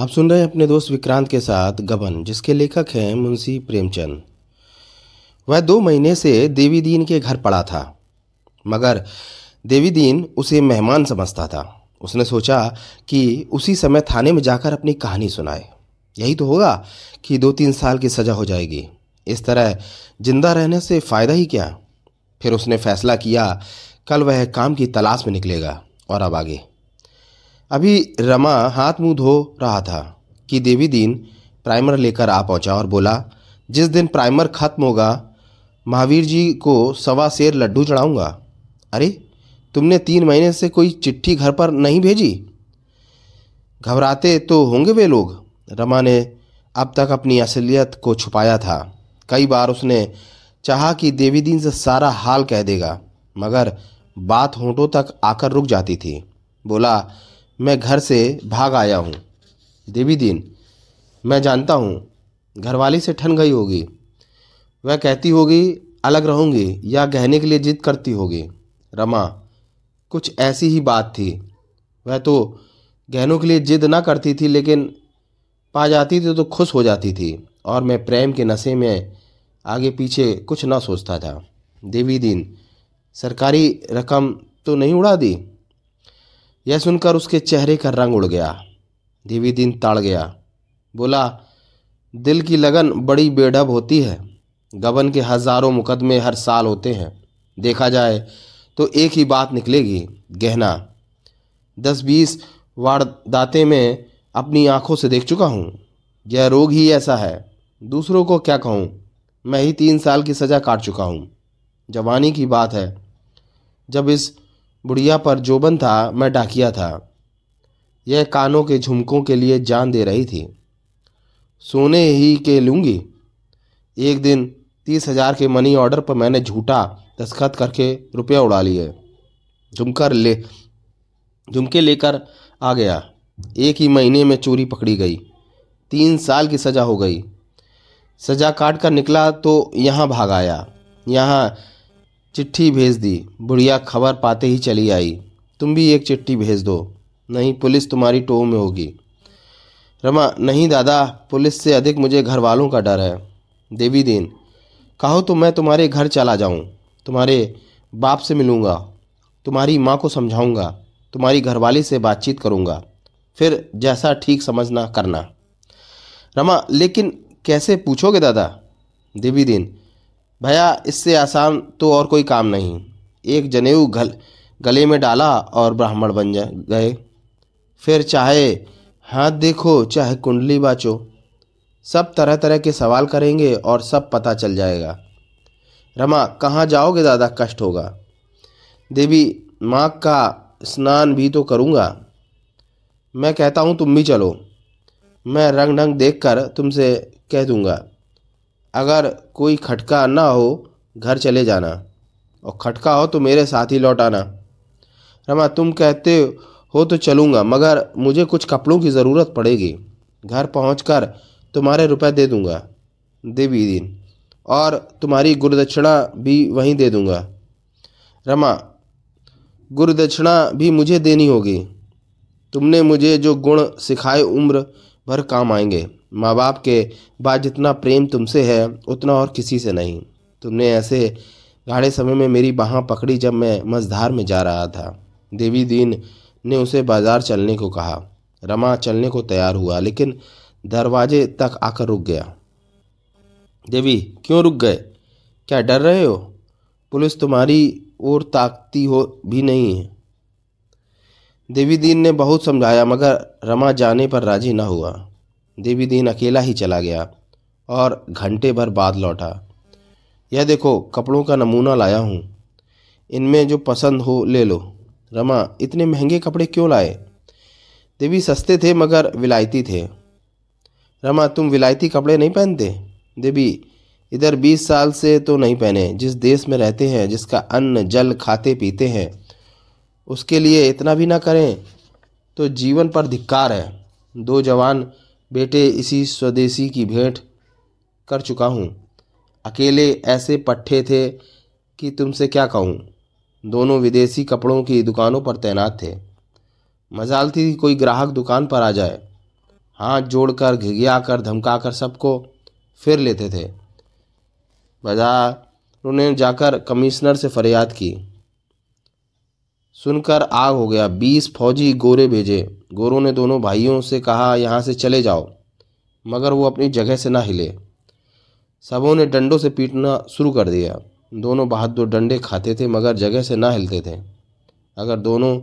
आप सुन रहे हैं अपने दोस्त विक्रांत के साथ गबन, जिसके लेखक हैं मुंशी प्रेमचंद। वह दो महीने से देवी दीन के घर पड़ा था, मगर देवी दीन उसे मेहमान समझता था। उसने सोचा कि उसी समय थाने में जाकर अपनी कहानी सुनाए। यही तो होगा कि दो तीन साल की सज़ा हो जाएगी। इस तरह ज़िंदा रहने से फ़ायदा ही क्या? फिर उसने फैसला किया, कल वह काम की तलाश में निकलेगा और अब आगे। अभी रमा हाथ मुँह धो रहा था कि देवी दीन प्राइमर लेकर आ पहुँचा और बोला, जिस दिन प्राइमर खत्म होगा, महावीर जी को सवा शेर लड्डू चढ़ाऊँगा। अरे, तुमने तीन महीने से कोई चिट्ठी घर पर नहीं भेजी? घबराते तो होंगे वे लोग रमा ने अब तक अपनी असलियत को छुपाया था। कई बार उसने चाहा कि देवी दीन से सारा हाल कह देगा, मगर बात होंठों तक आकर रुक जाती थी। बोला मैं घर से भाग आया हूँ। देवी दीन, मैं जानता हूँ, घरवाली से ठन गई होगी। वह कहती होगी, अलग रहूँगी या गहने के लिए जिद करती होगी। रमा, कुछ ऐसी ही बात थी। वह तो गहनों के लिए जिद ना करती थी, लेकिन पा जाती थी तो खुश हो जाती थी और मैं प्रेम के नशे में आगे पीछे कुछ ना सोचता था। देवी दीन, सरकारी रकम तो नहीं उड़ा दी? यह सुनकर उसके चेहरे का रंग उड़ गया। देवी दिन ताड़ गया। बोला, दिल की लगन बड़ी बेढब होती है। गबन के हज़ारों मुकदमे हर साल होते हैं। देखा जाए तो एक ही बात निकलेगी, गहना। दस बीस वारदाते में अपनी आँखों से देख चुका हूँ। यह रोग ही ऐसा है। दूसरों को क्या कहूँ? मैं ही तीन साल की सज़ा काट चुका हूँ। जवानी की बात है। जब इस बुढ़िया पर जोबन था, मैं डाकिया था। यह कानों के झुमकों के लिए जान दे रही थी। सोने ही के लूँगी। एक दिन तीस हज़ार के मनी ऑर्डर पर मैंने झूठा दस्खत करके रुपया उड़ा लिए। झुमकर ले, झुमके लेकर आ गया। एक ही महीने में चोरी पकड़ी गई। तीन साल की सज़ा हो गई। सज़ा काट कर निकला तो यहाँ भाग आया। यहाँ चिट्ठी भेज दी। बुढ़िया खबर पाते ही चली आई। तुम भी एक चिट्ठी भेज दो, नहीं पुलिस तुम्हारी टो में होगी। रमा, नहीं दादा, पुलिस से अधिक मुझे घर वालों का डर है। देवी दीन, कहो तो मैं तुम्हारे घर चला जाऊँ। तुम्हारे बाप से मिलूँगा। तुम्हारी माँ को समझाऊँगा। तुम्हारी घरवाली से बातचीत करूँगा। फिर जैसा ठीक समझना करना। रमा, लेकिन कैसे पूछोगे दादा? देवी दीन भैया, इससे आसान तो और कोई काम नहीं। एक जनेऊ गल, गले में डाला और ब्राह्मण बन जा, गए। फिर चाहे, हाथ देखो, चाहे कुंडली बाचो। सब तरह तरह के सवाल करेंगे और सब पता चल जाएगा। रमा, कहाँ जाओगे दादा? कष्ट होगा। देवी, माँ का स्नान भी तो करूँगा। मैं कहता हूँ, तुम भी चलो। मैं रंग ढंग देख कर तुमसे कह दूँगा। अगर कोई खटका ना हो, घर चले जाना। और खटका हो तो मेरे साथ ही लौट आना। रमा, तुम कहते हो तो चलूँगा, मगर मुझे कुछ कपड़ों की ज़रूरत पड़ेगी। घर पहुँच तुम्हारे रुपए दे दूँगा, देवी दिन। और तुम्हारी गुरुदक्षिणा भी वहीं दे दूँगा। रमा, गुरुदक्षिणा भी मुझे देनी होगी। तुमने मुझे जो गुण सिखाए, उम्र भर काम आएँगे। माँ बाप के बाद जितना प्रेम तुमसे है, उतना और किसी से नहीं। तुमने ऐसे गाढ़े समय में मेरी बाह पकड़ी जब मैं मझधार में जा रहा था। देवी दीन ने उसे बाज़ार चलने को कहा। रमा चलने को तैयार हुआ, लेकिन दरवाजे तक आकर रुक गया। देवी, क्यों रुक गए? क्या डर रहे हो? पुलिस तुम्हारी ओर ताकती हो भी नहीं है। देवी दीन ने बहुत समझाया, मगर रमा जाने पर राज़ी न हुआ। देवी दीन अकेला ही चला गया और घंटे भर बाद लौटा। यह देखो, कपड़ों का नमूना लाया हूँ। इनमें जो पसंद हो, ले लो। रमा, इतने महँगे कपड़े क्यों लाए? देवी सस्ते थे, मगर विलायती थे। रमा, तुम विलायती कपड़े नहीं पहनते? देवी, इधर बीस साल से तो नहीं पहने। जिस देश में रहते हैं, जिसका अन्न, जल, खाते, पीते हैं, उसके लिए इतना भी ना करें। तो जीवन पर धिक्कार है। दो जवान बेटे, इसी स्वदेशी की भेंट कर चुका हूँ। अकेले ऐसे पट्टे थे कि तुमसे क्या कहूँ? दोनों विदेशी कपड़ों की दुकानों पर तैनात थे। मजाल थी कोई ग्राहक दुकान पर आ जाए। हाथ जोड़कर घिघिया कर धमका कर सबको फिर लेते थे। बाज़ार उन्होंने जाकर कमिश्नर से फरियाद की। सुनकर आग हो गया। बीस फौजी गोरे भेजे। गोरों ने दोनों भाइयों से कहा, यहाँ से चले जाओ। मगर वो अपनी जगह से ना हिले। सबों ने डंडों से पीटना शुरू कर दिया। दोनों बहादुर डंडे खाते थे, मगर जगह से ना हिलते थे। अगर दोनों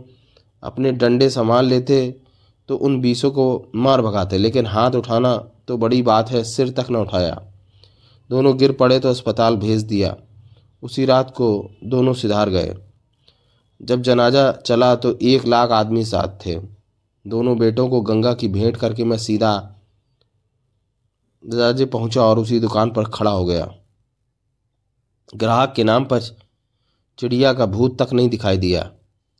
अपने डंडे संभाल लेते तो उन बीसों को मार भगाते। लेकिन हाथ उठाना तो बड़ी बात है, सिर तक न उठाया। दोनों गिर पड़े तो अस्पताल भेज दिया। उसी रात को दोनों सिधार गए। जब जनाजा चला तो एक लाख आदमी साथ थे। दोनों बेटों को गंगा की भेंट करके मैं सीधा दादाजी पहुँचा और उसी दुकान पर खड़ा हो गया। ग्राहक के नाम पर चिड़िया का भूत तक नहीं दिखाई दिया।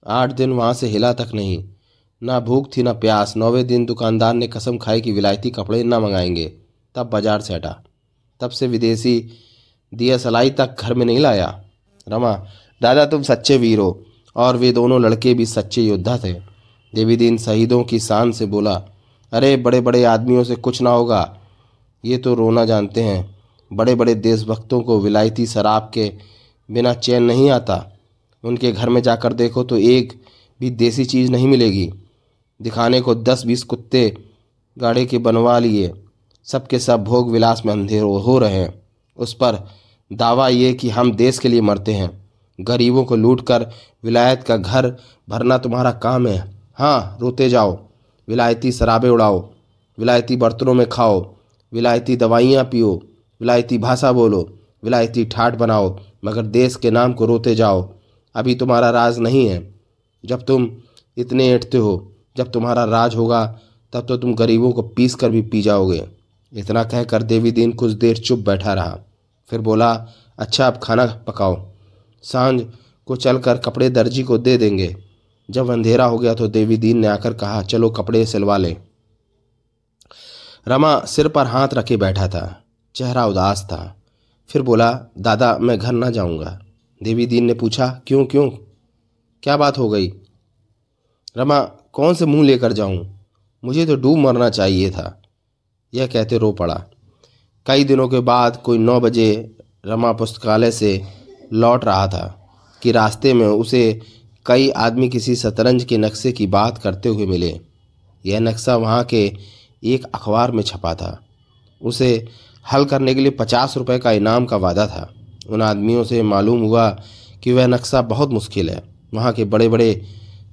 आठ दिन वहाँ से हिला तक नहीं। ना भूख थी, ना प्यास। नौवे दिन दुकानदार ने कसम खाई कि विलायती कपड़े ना मंगाएँगे। तब बाज़ार से हटा। तब से विदेशी दिया सलाई तक घर में नहीं लाया। रमा, दादा तुम सच्चे वीर हो। और वे दोनों लड़के भी सच्चे योद्धा थे। देवी दीन शहीदों की शान से बोला, अरे बड़े बड़े आदमियों से कुछ ना होगा। ये तो रोना जानते हैं। बड़े बड़े देशभक्तों को विलायती शराब के बिना चैन नहीं आता। उनके घर में जाकर देखो तो एक भी देसी चीज़ नहीं मिलेगी। दिखाने को दस बीस कुत्ते गाड़े के बनवा लिए। सबके सब भोग विलास में अंधेर हो रहे हैं। उस पर दावा ये कि हम देश के लिए मरते हैं। गरीबों को लूट कर विलायत का घर भरना तुम्हारा काम है। हाँ रोते जाओ। विलायती शराबें उड़ाओ। विलायती बर्तनों में खाओ। विलायती दवाइयाँ पियो। विलायती भाषा बोलो। विलायती ठाठ बनाओ। मगर देश के नाम को रोते जाओ। अभी तुम्हारा राज नहीं है। जब तुम इतने ऐठते हो, जब तुम्हारा राज होगा, तब तो तुम गरीबों को पीस कर भी पी जाओगे। इतना कहकर देवी दीन कुछ देर चुप बैठा रहा। फिर बोला अच्छा अब खाना पकाओ। साँझ को चलकर कपड़े दर्जी को दे देंगे। जब अंधेरा हो गया तो देवी दीन ने आकर कहा, चलो कपड़े सिलवा लें। रमा सिर पर हाथ रखे बैठा था। चेहरा उदास था। फिर बोला, दादा, मैं घर ना जाऊँगा। देवी दीन ने पूछा, क्यों क्यों? क्या बात हो गई? रमा, कौन से मुँह लेकर जाऊँ? मुझे तो डूब मरना चाहिए था। यह कहते रो पड़ा। कई दिनों के बाद कोई नौ बजे रमा पुस्तकालय से लौट रहा था कि रास्ते में उसे कई आदमी किसी शतरंज के नक्शे की बात करते हुए मिले। यह नक्शा वहाँ के एक अखबार में छपा था। उसे हल करने के लिए पचास रुपये का इनाम का वादा था। उन आदमियों से मालूम हुआ कि वह नक्शा बहुत मुश्किल है। वहाँ के बड़े बड़े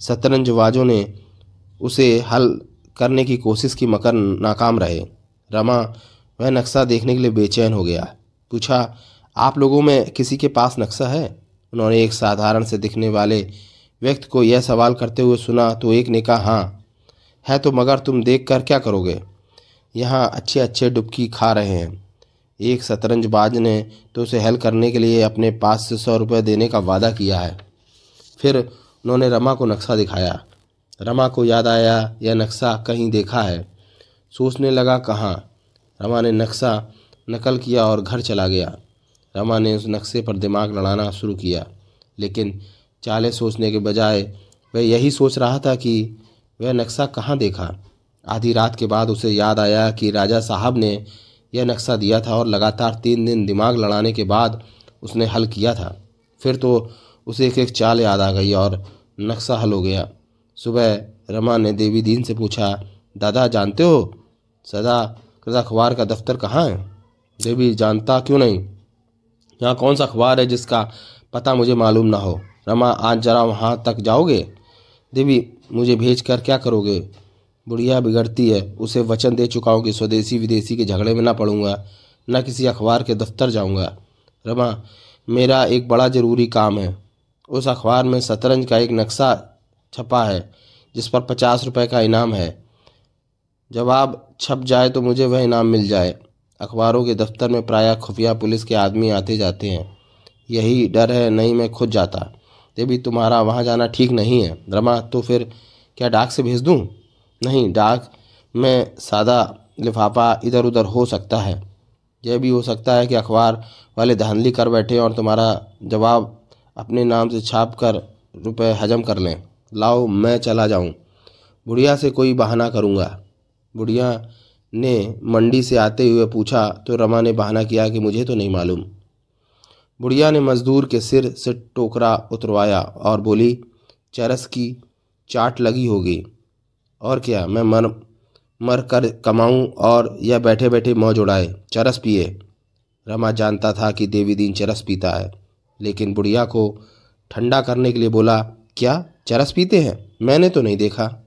शतरंजबाजों ने उसे हल करने की कोशिश की मकर नाकाम रहे। रमा, वह नक्शा देखने के लिए बेचैन हो गया। पूछा आप लोगों में किसी के पास नक्शा है? उन्होंने एक साधारण से दिखने वाले व्यक्ति को यह सवाल करते हुए सुना तो एक ने कहा हाँ है तो मगर तुम देख कर क्या करोगे? यहाँ अच्छे अच्छे डुबकी खा रहे हैं। एक शतरंजबाज ने तो उसे हल करने के लिए अपने पास से सौ रुपये देने का वादा किया है। फिर उन्होंने रमा को नक्शा दिखाया। रमा को याद आया, यह नक्शा कहीं देखा है। सोचने लगा, कहाँ? रमा ने नक्शा नकल किया और घर चला गया। रमा ने उस नक्शे पर दिमाग लड़ाना शुरू किया, लेकिन चाले सोचने के बजाय वह यही सोच रहा था कि वह नक्शा कहाँ देखा। आधी रात के बाद उसे याद आया कि राजा साहब ने यह नक्शा दिया था और लगातार तीन दिन दिमाग लड़ाने के बाद उसने हल किया था। फिर तो उसे एक एक चाल याद आ गई और नक्शा हल हो गया। सुबह रमा ने देवी दीन से पूछा, दादा, जानते हो? सदा अखबार का दफ्तर कहाँ है? देवी, जानता क्यों नहीं? यहाँ कौन सा अखबार है जिसका पता मुझे मालूम ना हो? रमा, आज जरा वहाँ तक जाओगे? देवी, मुझे भेज कर क्या करोगे? बुढ़िया बिगड़ती है। उसे वचन दे चुका हूँ कि स्वदेशी विदेशी के झगड़े में ना पड़ूँगा, न किसी अखबार के दफ्तर जाऊँगा। रमा, मेरा एक बड़ा ज़रूरी काम है। उस अखबार में शतरंज का एक नक्शा छपा है, जिस पर पचास रुपये का इनाम है। आप छप जाए तो मुझे वह इनाम मिल जाए। अखबारों के दफ्तर में प्रायः खुफिया पुलिस के आदमी आते जाते हैं। यही डर है, नहीं मैं खुद जाता। देवी, तुम्हारा वहाँ जाना ठीक नहीं है। रमा तो फिर क्या डाक से भेज दूँ? नहीं, डाक में सादा लिफाफा इधर उधर हो सकता है। यह भी हो सकता है कि अखबार वाले धांधली कर बैठे और तुम्हारा जवाब अपने नाम से छाप कर रुपये हजम कर लें। लाओ, मैं चला जाऊँ। बुढ़िया से कोई बहाना करूँगा। बुढ़िया ने मंडी से आते हुए पूछा तो रमा ने बहाना किया कि मुझे तो नहीं मालूम। बुढ़िया ने मजदूर के सिर से टोकरा उतरवाया और बोली, चरस की चाट लगी होगी। और क्या, मैं मर मर कर कमाऊं और यह बैठे बैठे मौज उड़ाए, चरस पिए। रमा जानता था कि देवी दीन चरस पीता है, लेकिन बुढ़िया को ठंडा करने के लिए बोला, क्या, चरस पीते हैं? मैंने तो नहीं देखा।